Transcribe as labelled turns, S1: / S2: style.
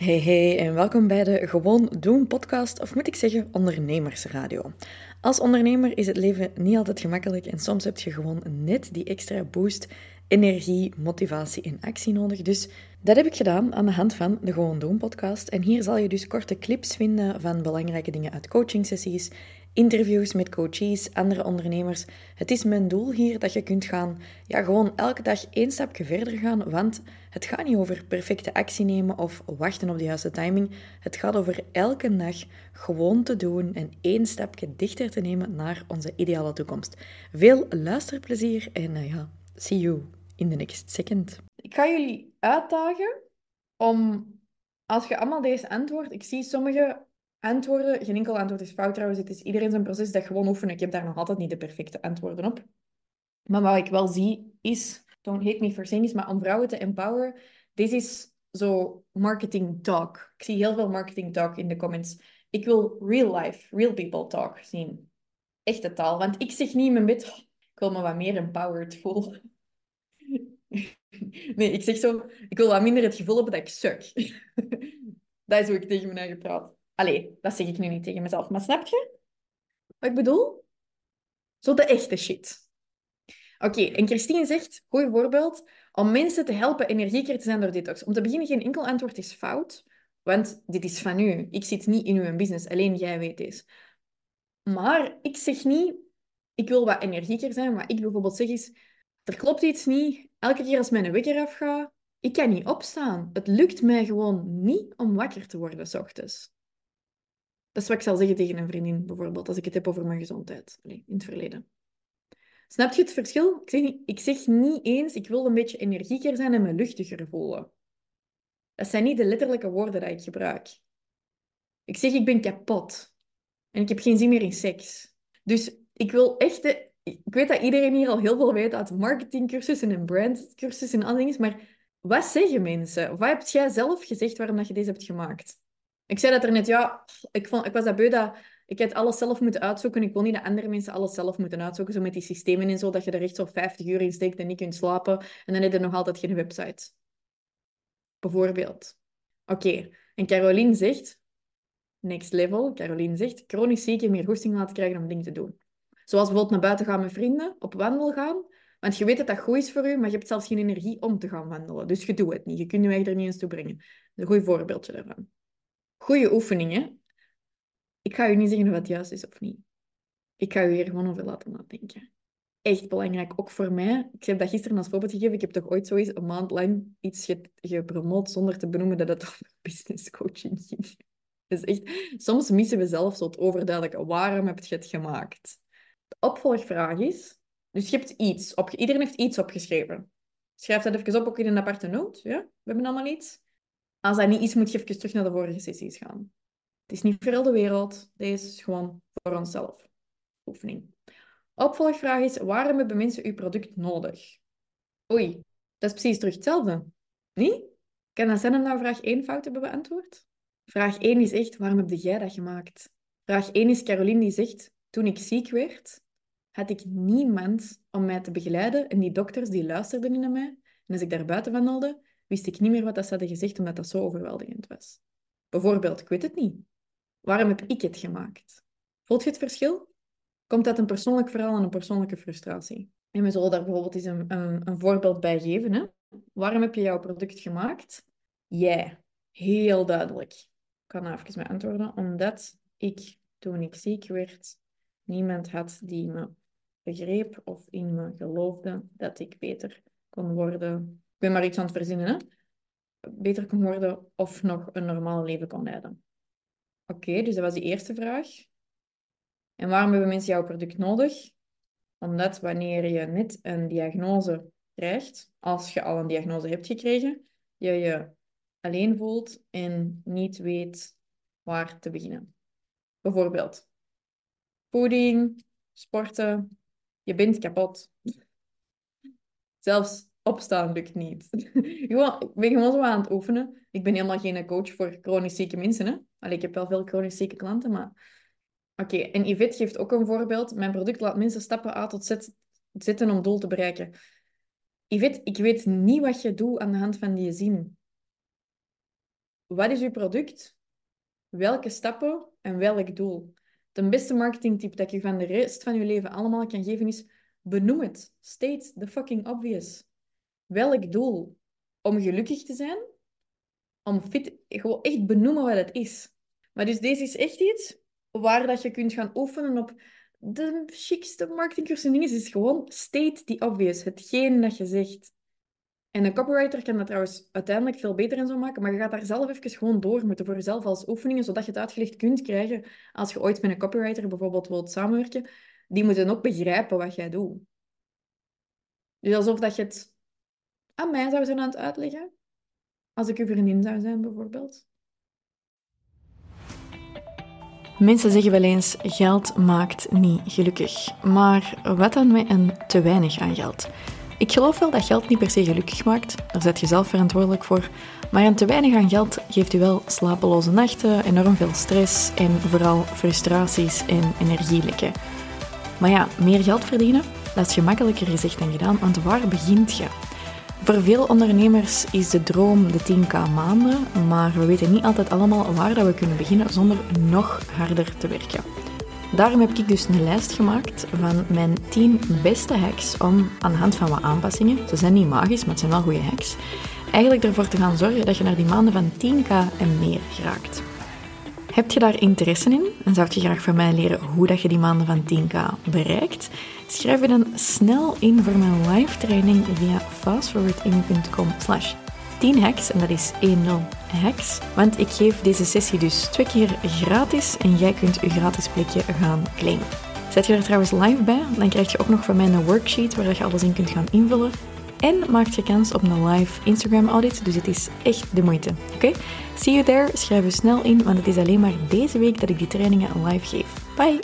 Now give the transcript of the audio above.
S1: Hey hey en welkom bij de Gewoon Doen podcast, of moet ik zeggen ondernemersradio. Als ondernemer is het leven niet altijd gemakkelijk en soms heb je gewoon net die extra boost, energie, motivatie en actie nodig. Dus dat heb ik gedaan aan de hand van de Gewoon Doen podcast. En hier zal je dus korte clips vinden van belangrijke dingen uit coachingsessies, interviews met coaches, andere ondernemers. Het is mijn doel hier dat je kunt gaan, ja, gewoon elke dag één stapje verder gaan, want het gaat niet over perfecte actie nemen of wachten op de juiste timing. Het gaat over elke dag gewoon te doen en één stapje dichter te nemen naar onze ideale toekomst. Veel luisterplezier en uh, ja, see you in the next second.
S2: Ik ga jullie uitdagen om, als je allemaal deze antwoord, ik zie sommige antwoorden, geen enkel antwoord is fout trouwens, het is iedereen zijn proces dat gewoon oefenen. Ik heb daar nog altijd niet de perfecte antwoorden op. Maar wat ik wel zie is, don't hate me for saying this, maar om vrouwen te empoweren, dit is zo marketing talk. Ik zie heel veel marketing talk in de comments. Ik wil real life, real people talk zien. Echte taal. Want ik zeg niet in mijn bed, oh, ik wil me wat meer empowered voelen. Nee, ik zeg zo, ik wil wat minder het gevoel hebben dat ik suk. Dat is hoe ik tegen mijn eigen praat. Allee, dat zeg ik nu niet tegen mezelf, maar snap je wat ik bedoel? Zo de echte shit. Oké, en Christine zegt, goeie voorbeeld, om mensen te helpen energieker te zijn door detox. Om te beginnen, geen enkel antwoord is fout, want dit is van u. Ik zit niet in uw business, alleen jij weet deze. Maar ik zeg niet, ik wil wat energieker zijn. Wat ik bijvoorbeeld zeg is, er klopt iets niet. Elke keer als mijn wekker afgaat, ik kan niet opstaan. Het lukt mij gewoon niet om wakker te worden s ochtends. Dat is wat ik zal zeggen tegen een vriendin, bijvoorbeeld, als ik het heb over mijn gezondheid in het verleden. Snap je het verschil? Ik zeg, niet, niet eens, ik wil een beetje energieker zijn en me luchtiger voelen. Dat zijn niet de letterlijke woorden die ik gebruik. Ik zeg, ik ben kapot. En ik heb geen zin meer in seks. Dus ik wil echt... De, ik weet dat iedereen hier al heel veel weet uit marketingcursussen en brandcursussen en al dingen, maar wat zeggen mensen? Wat heb jij zelf gezegd waarom dat je deze hebt gemaakt? Ik zei dat er net, ja, ik, vond, ik was dat beu dat ik het alles zelf moeten uitzoeken. Ik wil niet dat andere mensen alles zelf moeten uitzoeken, zo met die systemen en zo, dat je er echt zo 50 uur in steekt en niet kunt slapen. En dan heb je nog altijd geen website. Bijvoorbeeld. Oké, en Caroline zegt, next level, Caroline zegt, chronisch zieke meer goesting laten krijgen om dingen te doen. Zoals bijvoorbeeld naar buiten gaan met vrienden, op wandel gaan. Want je weet dat dat goed is voor je, maar je hebt zelfs geen energie om te gaan wandelen. Dus je doet het niet. Je kunt je eigenlijk er niet eens toe brengen. Een goed voorbeeldje daarvan goede oefeningen. Ik ga u niet zeggen of het juist is of niet. Ik ga u hier gewoon over laten nadenken. Echt belangrijk, ook voor mij. Ik heb dat gisteren als voorbeeld gegeven. Ik heb toch ooit zoiets een maand lang iets gepromoot zonder te benoemen dat het over business coaching ging. Dus echt, soms missen we zelf zo het overduidelijke. Waarom heb je het gemaakt? De opvolgvraag is... Dus je hebt iets. Op, iedereen heeft iets opgeschreven. Schrijf dat even op, ook in een aparte noot. Ja? We hebben allemaal iets. Als dat niet is, moet je even terug naar de vorige sessies gaan. Het is niet voor heel de wereld. Deze is gewoon voor onszelf. Oefening. Opvolgvraag is, waarom hebben mensen uw product nodig? Oei, dat is precies terug hetzelfde. Niet? Kan dat zijn nou vraag 1 fout hebben beantwoord? Vraag 1 is echt, waarom heb jij dat gemaakt? Vraag 1 is Caroline die zegt, toen ik ziek werd, had ik niemand om mij te begeleiden en die dokters die luisterden naar mij. En als ik daar buiten wandelde, wist ik niet meer wat dat ze hadden gezegd, omdat dat zo overweldigend was. Bijvoorbeeld, ik weet het niet. Waarom heb ik het gemaakt? Voelt je het verschil? Komt dat een persoonlijk verhaal en een persoonlijke frustratie? En we zullen daar bijvoorbeeld eens een, een, een voorbeeld bij geven. Hè? Waarom heb je jouw product gemaakt? Jij. Heel duidelijk. Ik kan er even mee antwoorden. Omdat ik, toen ik ziek werd, niemand had die me begreep of in me geloofde dat ik beter kon worden ben maar iets aan het verzinnen, hè? beter kon worden of nog een normaal leven kon leiden. Oké, dus dat was die eerste vraag. En waarom hebben mensen jouw product nodig? Omdat wanneer je net een diagnose krijgt, als je al een diagnose hebt gekregen, je je alleen voelt en niet weet waar te beginnen. Bijvoorbeeld voeding, sporten, je bent kapot. Zelfs opstaan lukt niet. ik ben gewoon zo aan het oefenen. Ik ben helemaal geen coach voor chronisch zieke mensen. Hè? Allee, ik heb wel veel chronisch zieke klanten, maar... Oké, en Yvette geeft ook een voorbeeld. Mijn product laat mensen stappen A tot Z zetten om doel te bereiken. Yvette, ik weet niet wat je doet aan de hand van die zin. wat is uw product? Welke stappen en welk doel? De beste marketingtip dat je van de rest van je leven allemaal kan geven is: benoem het. State the fucking obvious. Welk doel? Om gelukkig te zijn? Om fit... Gewoon echt benoemen wat het is. Maar dus deze is echt iets waar dat je kunt gaan oefenen op de chicste marketingcursus en dingen. is gewoon state the obvious. Hetgeen dat je zegt. En een copywriter kan dat trouwens uiteindelijk veel beter en zo maken, maar je gaat daar zelf even gewoon door moeten voor jezelf als oefeningen, zodat je het uitgelegd kunt krijgen als je ooit met een copywriter bijvoorbeeld wilt samenwerken. Die moeten ook begrijpen wat jij doet. Dus alsof dat je het aan mij zou zijn aan het uitleggen. Als ik uw vriendin zou zijn, bijvoorbeeld.
S1: Mensen zeggen wel eens: geld maakt niet gelukkig. Maar wat dan met een te weinig aan geld? Ik geloof wel dat geld niet per se gelukkig maakt, daar zet je zelf verantwoordelijk voor. Maar een te weinig aan geld geeft u wel slapeloze nachten, enorm veel stress en vooral frustraties en energielekken. Maar ja, meer geld verdienen, dat is gemakkelijker gezegd dan gedaan, want waar begint je? Voor veel ondernemers is de droom de 10k maanden, maar we weten niet altijd allemaal waar we kunnen beginnen zonder nog harder te werken. Daarom heb ik dus een lijst gemaakt van mijn 10 beste hacks om aan de hand van wat aanpassingen, ze zijn niet magisch, maar het zijn wel goede hacks, eigenlijk ervoor te gaan zorgen dat je naar die maanden van 10k en meer geraakt. Heb je daar interesse in en zou je graag van mij leren hoe dat je die maanden van 10k bereikt? Schrijf je dan snel in voor mijn live training via fastforwarding.com slash 10 hacks en dat is 10 hacks. Want ik geef deze sessie dus twee keer gratis en jij kunt je gratis plekje gaan claimen. Zet je er trouwens live bij, dan krijg je ook nog van mij een worksheet waar je alles in kunt gaan invullen. En maakt je kans op een live Instagram audit, dus het is echt de moeite. Oké? See you there, schrijf je snel in, want het is alleen maar deze week dat ik die trainingen live geef. Bye!